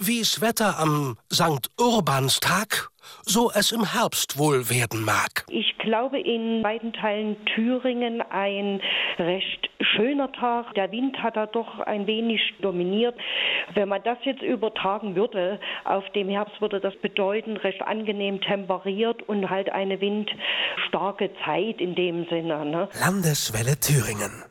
Wie's Wetter am St. Urbanstag, so es im Herbst wohl werden mag. Ich glaube, in beiden Teilen Thüringen ein recht schöner Tag. Der Wind hat da doch ein wenig dominiert. Wenn man das jetzt übertragen würde auf dem Herbst, würde das bedeuten, recht angenehm temperiert und halt eine windstarke Zeit in dem Sinne. Ne? Landeswelle Thüringen.